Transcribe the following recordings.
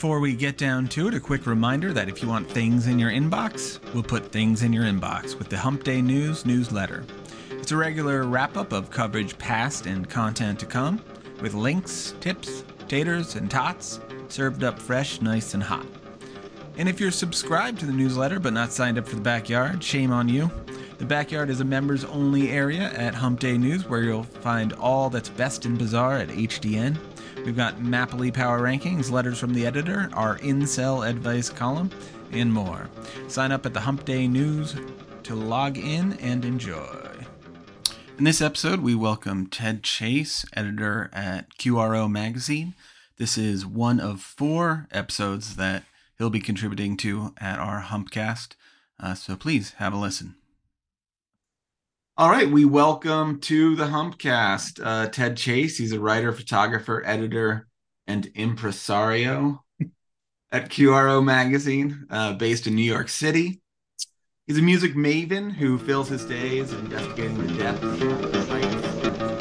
before we get down to it, a quick reminder that if you want things in your inbox, we'll put things in your inbox with the Hump Day News newsletter. It's a regular wrap up of coverage past and content to come, with links, tips, taters, and tots served up fresh, nice, and hot. And if you're subscribed to the newsletter but not signed up for the backyard, shame on you. The backyard is a members only area at Hump Day News where you'll find all that's best and bizarre at HDN. We've got Mapley Power Rankings, letters from the editor, our incel advice column, and more. Sign up at the Hump Day News to log in and enjoy. In this episode, we welcome Ted Chase, editor at QRO Magazine. This is one of four episodes that he'll be contributing to at our Humpcast, uh, so please have a listen. All right, we welcome to the Humpcast uh, Ted Chase. He's a writer, photographer, editor, and impresario at QRO Magazine, uh, based in New York City. He's a music maven who fills his days investigating the depths.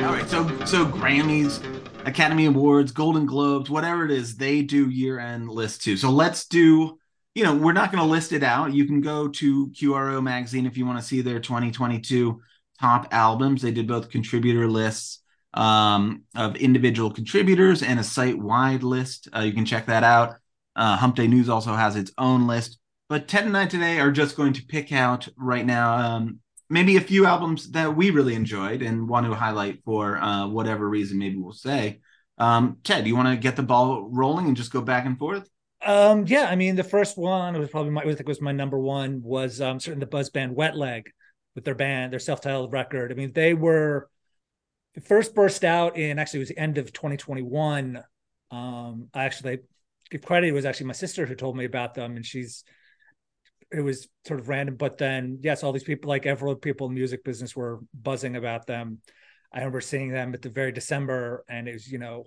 All right, so so Grammys, Academy Awards, Golden Globes, whatever it is, they do year-end lists too. So let's do. You know, we're not going to list it out. You can go to QRO Magazine if you want to see their 2022 top albums. They did both contributor lists um, of individual contributors and a site-wide list. Uh, you can check that out. Uh, Hump Day News also has its own list. But Ted and I today are just going to pick out right now um, maybe a few albums that we really enjoyed and want to highlight for uh, whatever reason. Maybe we'll say. Um, Ted, do you want to get the ball rolling and just go back and forth? Um, yeah, I mean, the first one was probably my, I think was my number one was um, certainly the buzz band Wet Leg with their band, their self-titled record. I mean, they were first burst out in actually it was the end of 2021. Um, I actually give credit. It was actually my sister who told me about them, and she's it was sort of random. But then, yes, all these people, like every people in the music business, were buzzing about them. I remember seeing them at the very December, and it was you know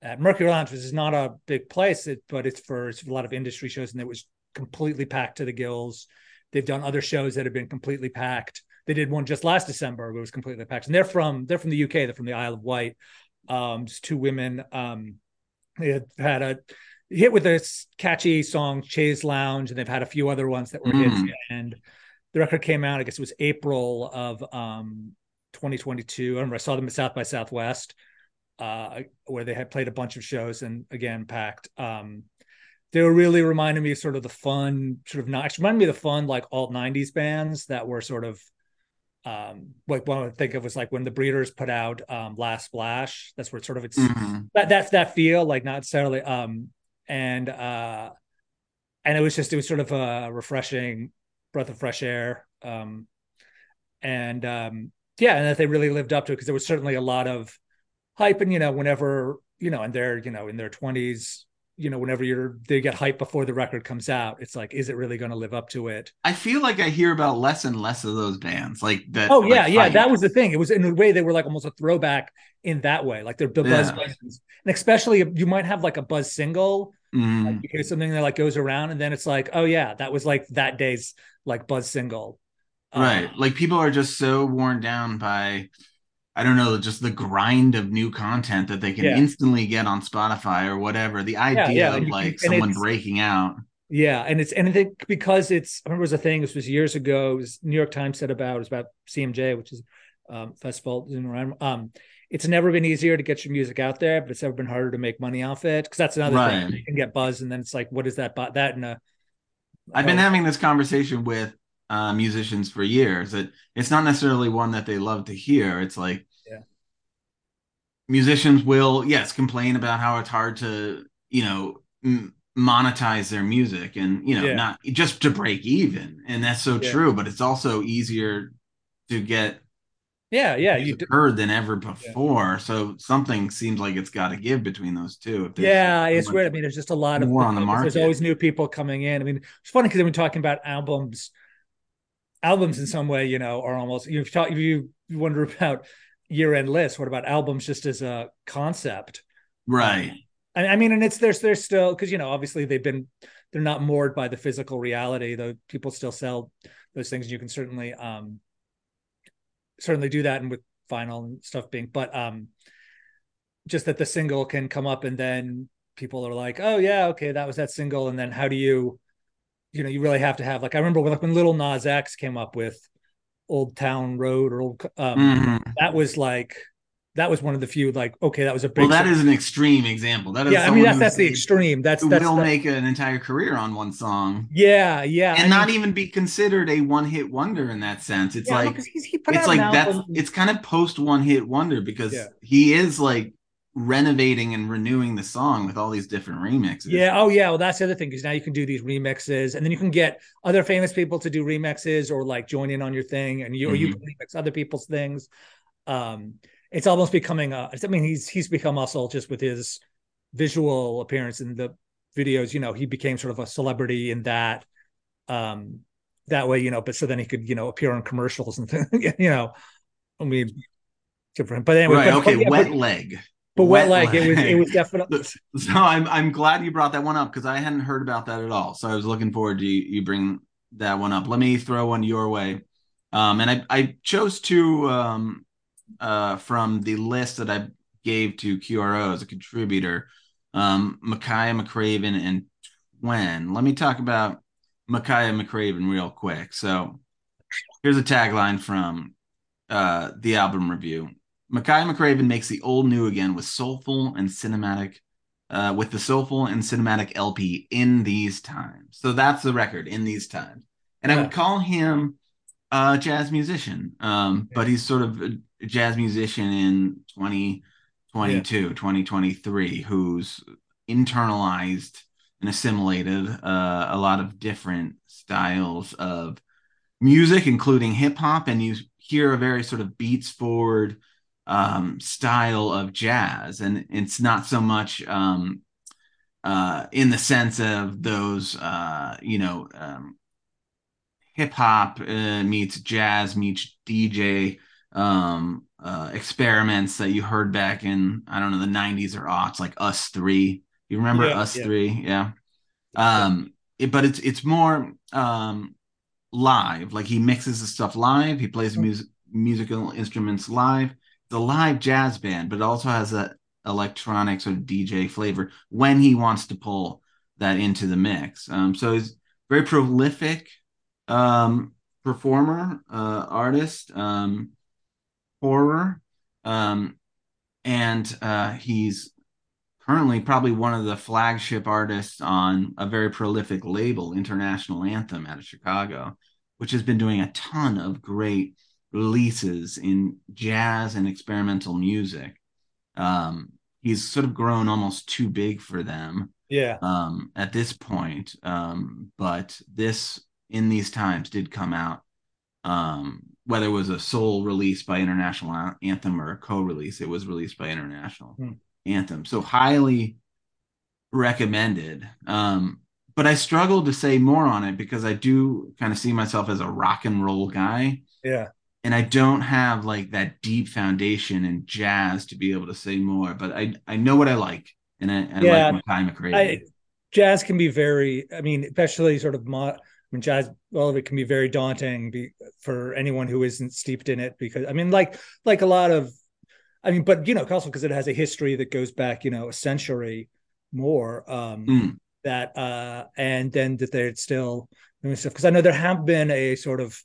at Mercury Lounge, which is not a big place, it, but it's for, it's for a lot of industry shows, and it was completely packed to the gills. They've done other shows that have been completely packed. They did one just last December, it was completely packed. And they're from they're from the UK. They're from the Isle of Wight. Um, just two women. Um, they had had a hit with this catchy song Chaise Longue," and they've had a few other ones that were mm. hits. And the record came out. I guess it was April of um, 2022. I remember I saw them at South by Southwest, uh, where they had played a bunch of shows and again packed. Um, they were really reminding me of sort of the fun, sort of not reminding me of the fun like alt '90s bands that were sort of um like one I would think of was like when the breeders put out um last splash that's where sort of it's mm-hmm. that that's that feel like not necessarily um and uh and it was just it was sort of a refreshing breath of fresh air um and um yeah and that they really lived up to it because there was certainly a lot of hype and you know whenever you know and they're you know in their 20s you know whenever you're they get hyped before the record comes out it's like is it really going to live up to it? I feel like i hear about less and less of those bands like that oh yeah like, yeah that was the thing. It was in a way they were like almost a throwback in that way like they're the buzz yeah. and especially you might have like a buzz single mm. like you hear something that like goes around and then it's like oh yeah that was like that day's like buzz single. Right. Um, like people are just so worn down by I don't know, just the grind of new content that they can yeah. instantly get on Spotify or whatever. The idea yeah, yeah. of like someone breaking out. Yeah, and it's and I think because it's I remember it was a thing. This was years ago. It was New York Times said about it was about CMJ, which is um, festival. Um, it's never been easier to get your music out there, but it's never been harder to make money off it because that's another right. thing. You can get buzz, and then it's like, what is that? That and a. I've been having this conversation with uh, musicians for years. That it's not necessarily one that they love to hear. It's like yeah. musicians will yes complain about how it's hard to you know m- monetize their music and you know yeah. not just to break even, and that's so yeah. true. But it's also easier to get yeah yeah you heard than ever before yeah. so something seems like it's got to give between those two yeah it's weird i mean there's just a lot of more on the market there's always new people coming in i mean it's funny because we're talking about albums albums in some way, you know, are almost you've talked if you wonder about year end lists, what about albums just as a concept? Right. I, I mean, and it's there's there's still because you know obviously they've been they're not moored by the physical reality, though people still sell those things. You can certainly um certainly do that and with vinyl and stuff being, but um just that the single can come up and then people are like, oh yeah, okay, that was that single, and then how do you, you know, you really have to have like I remember when like when Lil Nas X came up with Old Town Road or Old, um, mm-hmm. that was like that was one of the few like okay that was a big well that song. is an extreme example that is yeah i mean that's that's the extreme that's that will make an entire career on one song yeah yeah and I not mean, even be considered a one-hit wonder in that sense it's yeah, like it's like that's it's kind of post one-hit wonder because yeah. he is like renovating and renewing the song with all these different remixes yeah oh yeah well that's the other thing because now you can do these remixes and then you can get other famous people to do remixes or like join in on your thing and you mm-hmm. or you mm-hmm. remix other people's things um it's almost becoming a, I mean, he's he's become also just with his visual appearance in the videos. You know, he became sort of a celebrity in that um that way. You know, but so then he could you know appear on commercials and things. You know, I mean, different. But anyway, right? But, okay, but, yeah, wet but, leg. But wet, wet leg, leg, it was it was definitely. So I'm I'm glad you brought that one up because I hadn't heard about that at all. So I was looking forward to you, you bring that one up. Let me throw one your way. Um, and I, I chose to um, uh, from the list that I gave to QRO as a contributor, um, Makaya McCraven and Twen. Let me talk about Makaya McCraven real quick. So here's a tagline from uh, the album review. Makaya McCraven makes the old new again with soulful and cinematic, uh, with the soulful and cinematic LP in these times. So that's the record in these times. And yeah. I would call him a jazz musician, um, but he's sort of a jazz musician in 2022, yeah. 2023 who's internalized and assimilated uh, a lot of different styles of music, including hip hop. And you hear a very sort of beats forward um, style of jazz. And it's not so much um, uh, in the sense of those, uh, you know, um, hip hop uh, meets jazz meets DJ um, uh, experiments that you heard back in I don't know the '90s or aughts, like Us3. You remember yeah, Us yeah. Three? Yeah. Um, it, but it's it's more um live. Like he mixes the stuff live. He plays music musical instruments live. A live jazz band, but also has that electronic sort of DJ flavor when he wants to pull that into the mix. Um, so he's very prolific um, performer, uh, artist. Um, horror. Um, and uh, he's currently probably one of the flagship artists on a very prolific label, International Anthem out of Chicago, which has been doing a ton of great releases in jazz and experimental music. Um, he's sort of grown almost too big for them. Yeah. Um, at this point, um, but this in these times did come out um, whether it was a sole release by International Anthem or a co-release, it was released by International hmm. Anthem. So highly recommended. Um, but I struggle to say more on it because I do kind of see myself as a rock and roll guy. Yeah. And I don't have like that deep foundation in jazz to be able to say more, but I I know what I like, and I, I yeah, like Makaya McCraven. Jazz can be very, I mean, especially sort of mo- I mean, jazz, all of it can be very daunting be, for anyone who isn't steeped in it. Because I mean, like like a lot of, I mean, but you know, also because it has a history that goes back, you know, a century more. Um, mm. That uh, and then that they're still doing stuff. Because I know there have been a sort of,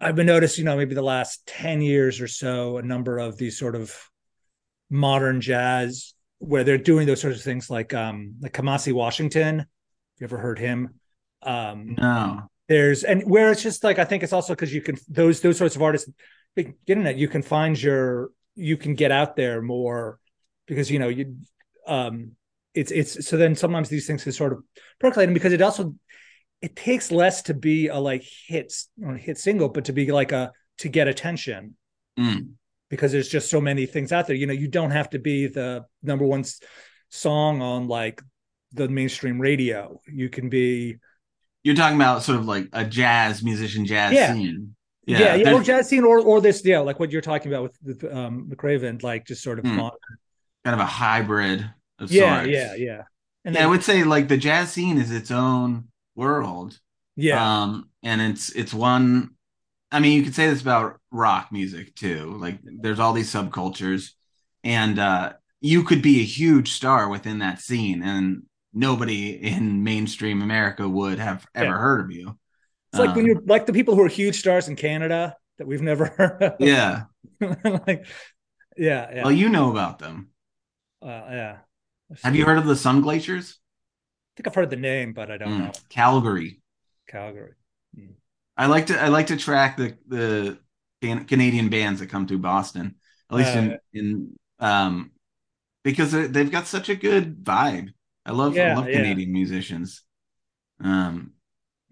I've been noticed, you know, maybe the last ten years or so, a number of these sort of modern jazz where they're doing those sorts of things like um like Kamasi Washington. you ever heard him? Um, no. There's and where it's just like I think it's also because you can those those sorts of artists internet you can find your you can get out there more because you know you um it's it's so then sometimes these things can sort of percolate and because it also it takes less to be a like hits hit single but to be like a to get attention mm. because there's just so many things out there you know you don't have to be the number one song on like the mainstream radio you can be you're talking about sort of like a jazz musician, jazz yeah. scene. Yeah, yeah, yeah or jazz scene, or or this, yeah, like what you're talking about with, um, McCraven, like just sort of hmm. modern. kind of a hybrid of yeah, sorts. yeah, yeah. And yeah, then, I would say like the jazz scene is its own world. Yeah, um, and it's it's one. I mean, you could say this about rock music too. Like, there's all these subcultures, and uh, you could be a huge star within that scene and nobody in mainstream America would have ever Yeah. heard of you. It's like when Um, you're like the people who are huge stars in Canada that we've never heard of. Yeah. like, yeah, yeah, Well, you know about them. uh, yeah. Have you heard of the Sunglaciers? I think I've heard the name, but I don't Mm, know. Calgary. Calgary. I like to I like to track the the can- Canadian bands that come through Boston, at least in Uh, in um because they- they've got such a good vibe. I love I Yeah, love yeah. Canadian musicians. Um,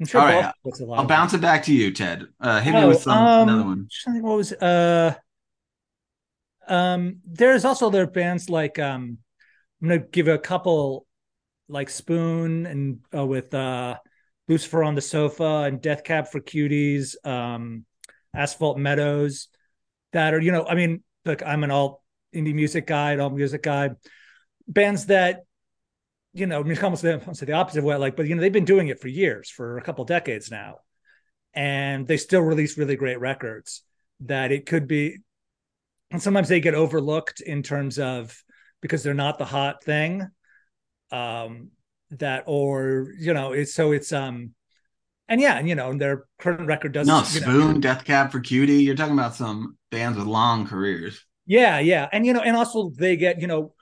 I'm sure All right, Boston a lot I'll bounce it back to you, Ted. Uh, hit me Oh, with some um, another one. just trying to think what was uh um there's also other bands like um I'm gonna give a couple like Spoon and uh, with uh Lucifer on the Sofa and Death Cab for Cuties, um Asphalt Meadows that are, you know, I mean, look, I'm an all indie music guy, an all music guy. Bands that, you know, I mean, almost the, the opposite of what I like, but you know, they've been doing it for years, for a couple decades now and they still release really great records that it could be and sometimes they get overlooked in terms of because they're not the hot thing um that or you know it's so it's um and yeah and you know their current record doesn't No, you know, Spoon, Death Cab for Cutie. You're talking about some bands with long careers. Yeah, yeah. And you know, and also they get, you know,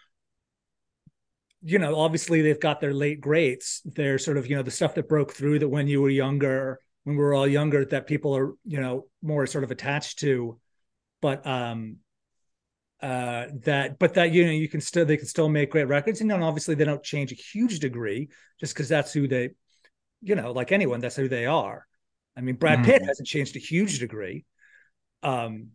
you know, obviously they've got their late greats. They're sort of, you know, the stuff that broke through that when you were younger, when we were all younger, that people are, you know, more sort of attached to. But um uh that but that you know you can still they can still make great records and then obviously they don't change a huge degree just because that's who they you know like anyone that's who they are i mean brad pitt Mhm. hasn't changed a huge degree um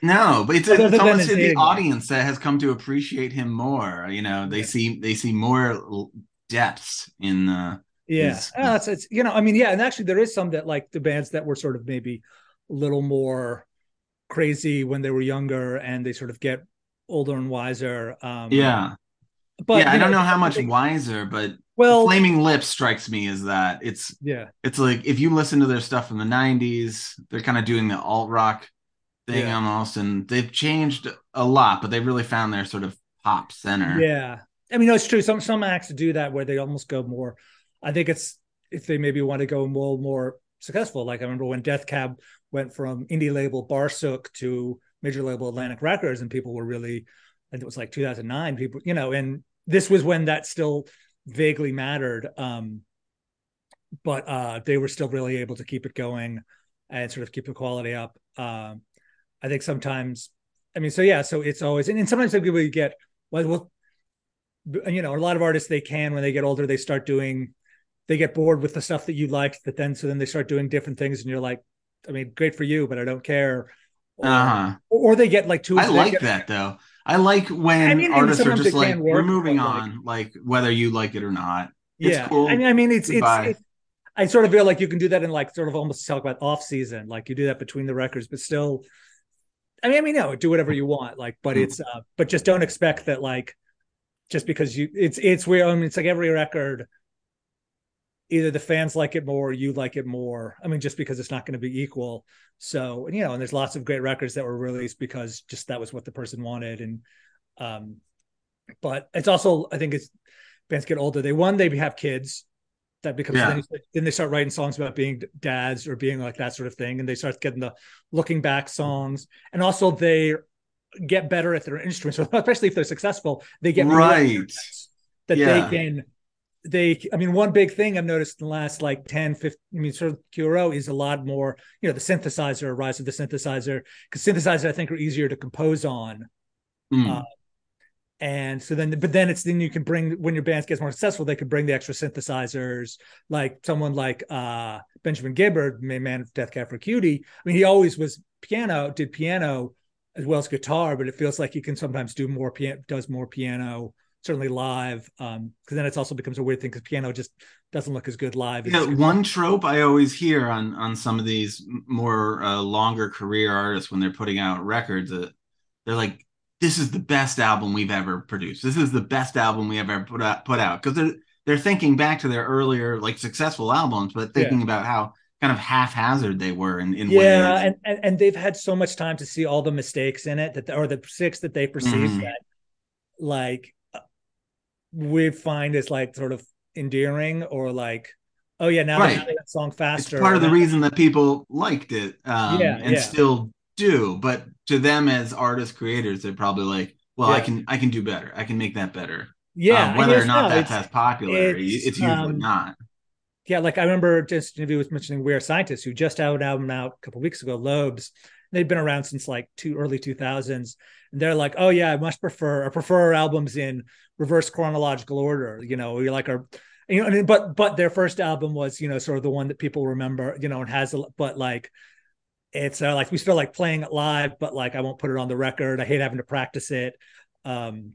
No, but it's, it's almost the audience that has come to appreciate him more. You know, they Yeah. see they see more depths in the Yeah, is- Uh, it's, it's you know, I mean, yeah, and actually there is some that like the bands that were sort of maybe a little more crazy when they were younger, and they sort of get older and wiser. Um, yeah. but yeah, I you don't know how much wiser, but Well, Flaming Lips strikes me as that. It's yeah, it's like if you listen to their stuff from the 90s, they're kind of doing the alt rock thing Yeah. almost, and they've changed a lot, but they've really found their sort of pop center. yeah. I mean, no, it's true. Some some acts do that where they almost go more. I think it's if they maybe want to go more more successful. Like I remember when Death Cab went from indie label Barsuk to major label Atlantic Records, and people were really, and it was like 2009. People, you know, and this was when that still vaguely mattered. Um, but uh, they were still really able to keep it going and sort of keep the quality up. Um, I think sometimes, I mean, so yeah, so it's always, and, and sometimes people get, well, well, you know, a lot of artists they can when they get older, they start doing, they get bored with the stuff that you liked, that then so then they start doing different things, and you're like, I mean, great for you, but I don't care. Or, Uh-huh. or, or they get like two I like get- that though. I like when I mean, artists are just like, we're moving but, like- on, like whether you like it or not. It's yeah, cool. I mean, I mean, it's Goodbye. it's. it's I sort of feel like you can do that in like sort of almost talk about off season, like you do that between the records, but still. I mean, I mean, no, do whatever you want, like, but Mm. it's, uh, but just don't expect that, like, just because you, it's, it's weird. I mean, it's like every record, either the fans like it more, or you like it more. I mean, just because it's not going to be equal. So, and, you know, and there's lots of great records that were released because just that was what the person wanted, and, um, but it's also, I think it's bands get older. They one, they have kids. That becomes Yeah. then, they start writing songs about being dads or being like that sort of thing, and they start getting the looking back songs, and also they get better at their instruments, especially if they're successful. They get Right. that Yeah. they can. They, I mean, one big thing I've noticed in the last like 10, 15, I mean, sort of QRO is a lot more, you know, the synthesizer, rise of the synthesizer, because synthesizers I think are easier to compose on. Mm. Uh, and so then but then it's then you can bring when your band gets more successful they could bring the extra synthesizers like someone like uh benjamin gibbard main man of death cab for cutie i mean he always was piano did piano as well as guitar but it feels like he can sometimes do more piano does more piano certainly live um because then it also becomes a weird thing because piano just doesn't look as good live as Yeah, one trope I always hear on on some of these more uh, longer career artists when they're putting out records, uh, they're like, "This is the best album we've ever produced. This is the best album we have ever put out." Put out because they're they're thinking back to their earlier like successful albums, but thinking about how kind of haphazard they were in in yeah and, and and they've had so much time to see all the mistakes in it that or the mistakes that they perceive Mhm. that like we find is like sort of endearing or like oh yeah now Right. that song faster It's part of the reason that people liked it um, Yeah, and yeah. still do. But to them as artist creators, they're probably like, well, I can I can do better. I can make that better. yeah Um, whether or not no, that's as popularity, it's, it's, usually um, not. yeah like i remember just interview was mentioning we are scientists who just had an album out a couple weeks ago lobes they've been around since like two early 2000s and they're like oh yeah i much prefer i prefer our albums in reverse chronological order you know we like our you know but but their first album was you know sort of the one that people remember you know and has a but like it's uh, like we still like playing it live but like i won't put it on the record i hate having to practice it um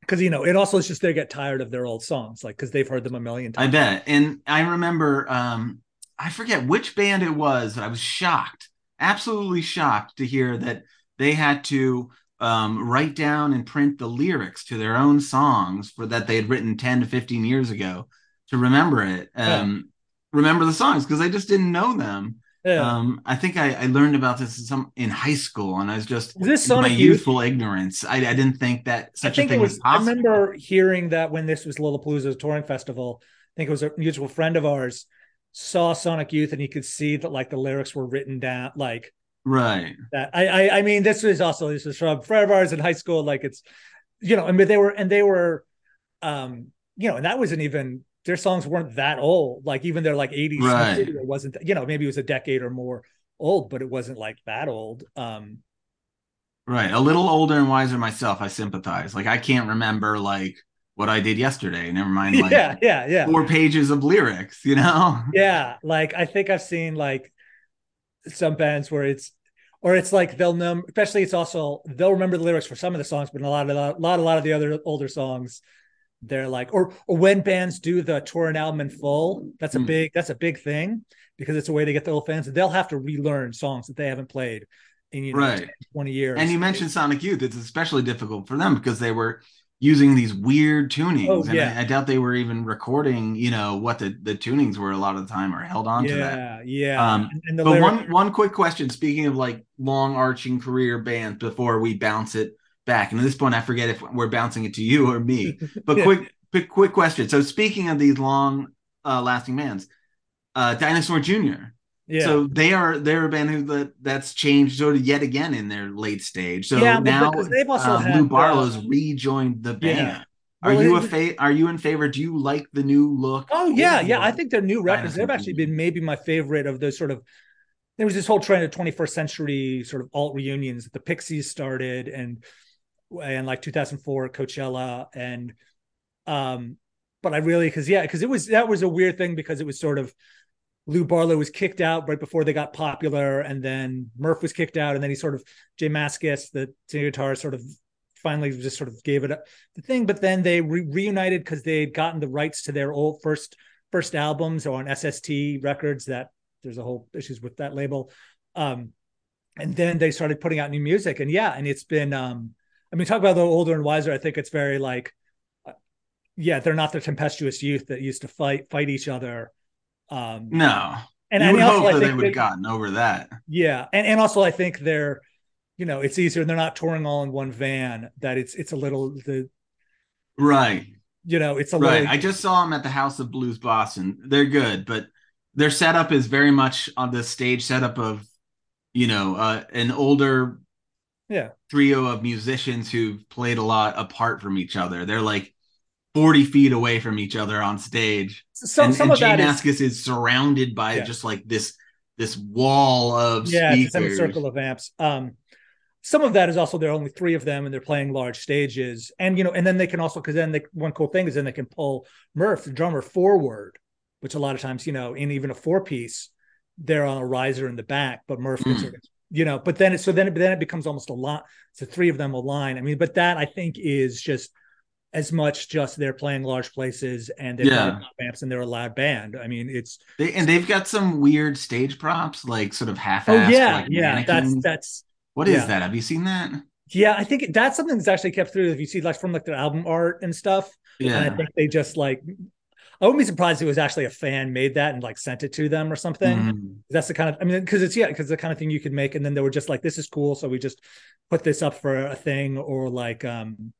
because you know it also is just they get tired of their old songs like because they've heard them a million times. I bet. And I remember, um, I forget which band it was. But I was shocked, absolutely shocked to hear that they had to um, write down and print the lyrics to their own songs for that they had written 10 to 15 years ago to remember it. Um, Remember the songs because they just didn't know them. yeah. Um, I think I, I learned about this in some in high school, and I was just Was this in my Sonic Youth? youthful ignorance. I, I didn't think that I such a thing it was. Possible. I remember hearing that when this was Lollapalooza touring festival. I think it was a mutual friend of ours saw Sonic Youth, and he could see that like the lyrics were written down like right. that. I, I, I mean, this was also this was from of ours in high school. Like it's, you know, I mean, they were and they were, um, you know, and that wasn't even their songs weren't that old. Like even their like eighties, Right. it wasn't. You know, maybe it was a decade or more old, but it wasn't like that old. Um, Right. A little older and wiser myself, I sympathize. Like I can't remember like what I did yesterday. Never mind like yeah, yeah, yeah. four pages of lyrics, you know? Yeah, like I think I've seen like some bands where it's or it's like they'll know especially it's also they'll remember the lyrics for some of the songs, but in a lot of a lot a lot of the other older songs, they're like or or when bands do the tour and album in full, that's a Mm. big that's a big thing because it's a way to get the old fans. They'll have to relearn songs that they haven't played in you know Right. 20 years. And you mentioned Sonic Youth. It's especially difficult for them because they were using these weird tunings. Oh, and yeah. I, I doubt they were even recording, you know, what the, the tunings were a lot of the time or held on to that. yeah, yeah. Um, and, and the but lyric- one one quick question. Speaking of like long arching career bands, before we bounce it back, and at this point, I forget if we're bouncing it to you or me. But Yeah. quick, quick, quick question. So speaking of these long uh, lasting bands, uh, Dinosaur Jr. yeah. So they are they're a band who that that's changed sort of yet again in their late stage. So Yeah, now they've also uh, had, Lou uh, Barlow's rejoined the band. Yeah. Are Well, you a fa- Are you in favor? Do you like the new look? Oh yeah, yeah. I think their new records. They've actually been maybe my favorite of those sort of. There was this whole trend of 21st century sort of alt reunions that the Pixies started and and like 2004 Coachella and um but I really because yeah because it was that was a weird thing because it was sort of Lou Barlow was kicked out right before they got popular and then Murph was kicked out and then he sort of Jay Mascis the senior guitarist sort of finally just sort of gave it up the thing. But then they re- reunited because they had gotten the rights to their old first first albums on SST records that there's a whole issues with that label. Um and then they started putting out new music. And yeah and it's been um I mean talk about the older and wiser. I think it's very like uh, yeah they're not the tempestuous youth that used to fight fight each other um No. and, you and would also hope I that they would have gotten over that. yeah, and and also I think they're, you know, it's easier. They're not touring all in one van. That it's it's a little the, Right. you know, it's a Right. little. I just saw them at the House of Blues Boston. They're good, but their setup is very much on the stage setup of, you know, uh, an older yeah, trio of musicians who've played a lot apart from each other. They're like 40 feet away from each other on stage. some and, some and of that is is surrounded by Yeah. just like this this wall of yeah, speakers. semicircle of amps. Um, some of that is also there are only three of them and they're playing large stages, and you know, and then they can also because then they, one cool thing is then they can pull Murph the drummer forward, which a lot of times you know in even a four piece they're on a riser in the back, but Murph Mm. sort of you know, but then it, so then it, then it becomes almost a lot. So three of them align. I mean, but that I think is just as much just they're playing large places and they're Yeah. amps and they're a loud band. I mean, it's They, and they've got some weird stage props, like sort of half-assed. oh yeah, like yeah. That's mannequins. that's What is yeah. that? Have you seen that? yeah. I think that's something that's actually kept through. If you see like from like their album art and stuff, and I think they just like. I wouldn't be surprised if it was actually a fan made that and like sent it to them or something. Mhm. That's the kind of I mean, because it's yeah, because the kind of thing you could make, and then they were just like, "This is cool," so we just put this up for a thing, or like, um,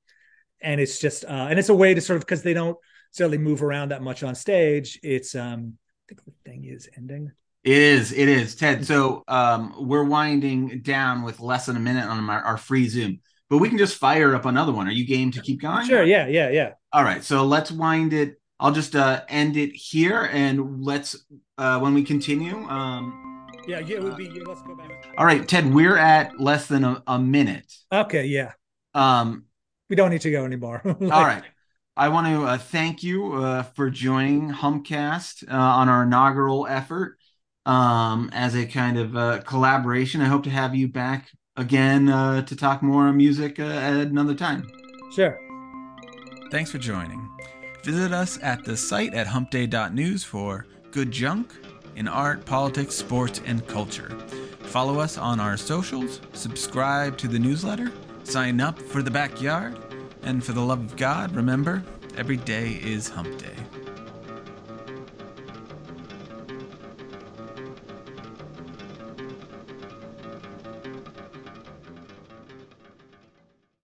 and it's just uh, and it's a way to sort of because they don't necessarily move around that much on stage. It's um, I think the thing is ending. It is, it is, Ted. So um, we're winding down with less than a minute on our, our free Zoom, but we can just fire up another one. Are you game to keep going? Sure. Yeah. Yeah. Yeah. All right. So let's wind it. I'll just uh, end it here, and let's uh, when we continue. Um, yeah. Yeah. It would be. Yeah, let's go back. all right, Ted. We're at less than a, a minute. Okay. Yeah. Um, We don't need to go anymore. Like, all right. I want to uh, thank you uh, for joining Humpcast uh, on our inaugural effort um, as a kind of uh, collaboration. I hope to have you back again uh, to talk more music uh, at another time. Sure. Thanks for joining. Visit us at the site at humpday.news for good junk in art, politics, sports, and culture. Follow us on our socials, subscribe to the newsletter, sign up for the backyard, and for the love of God, remember, every day is hump day.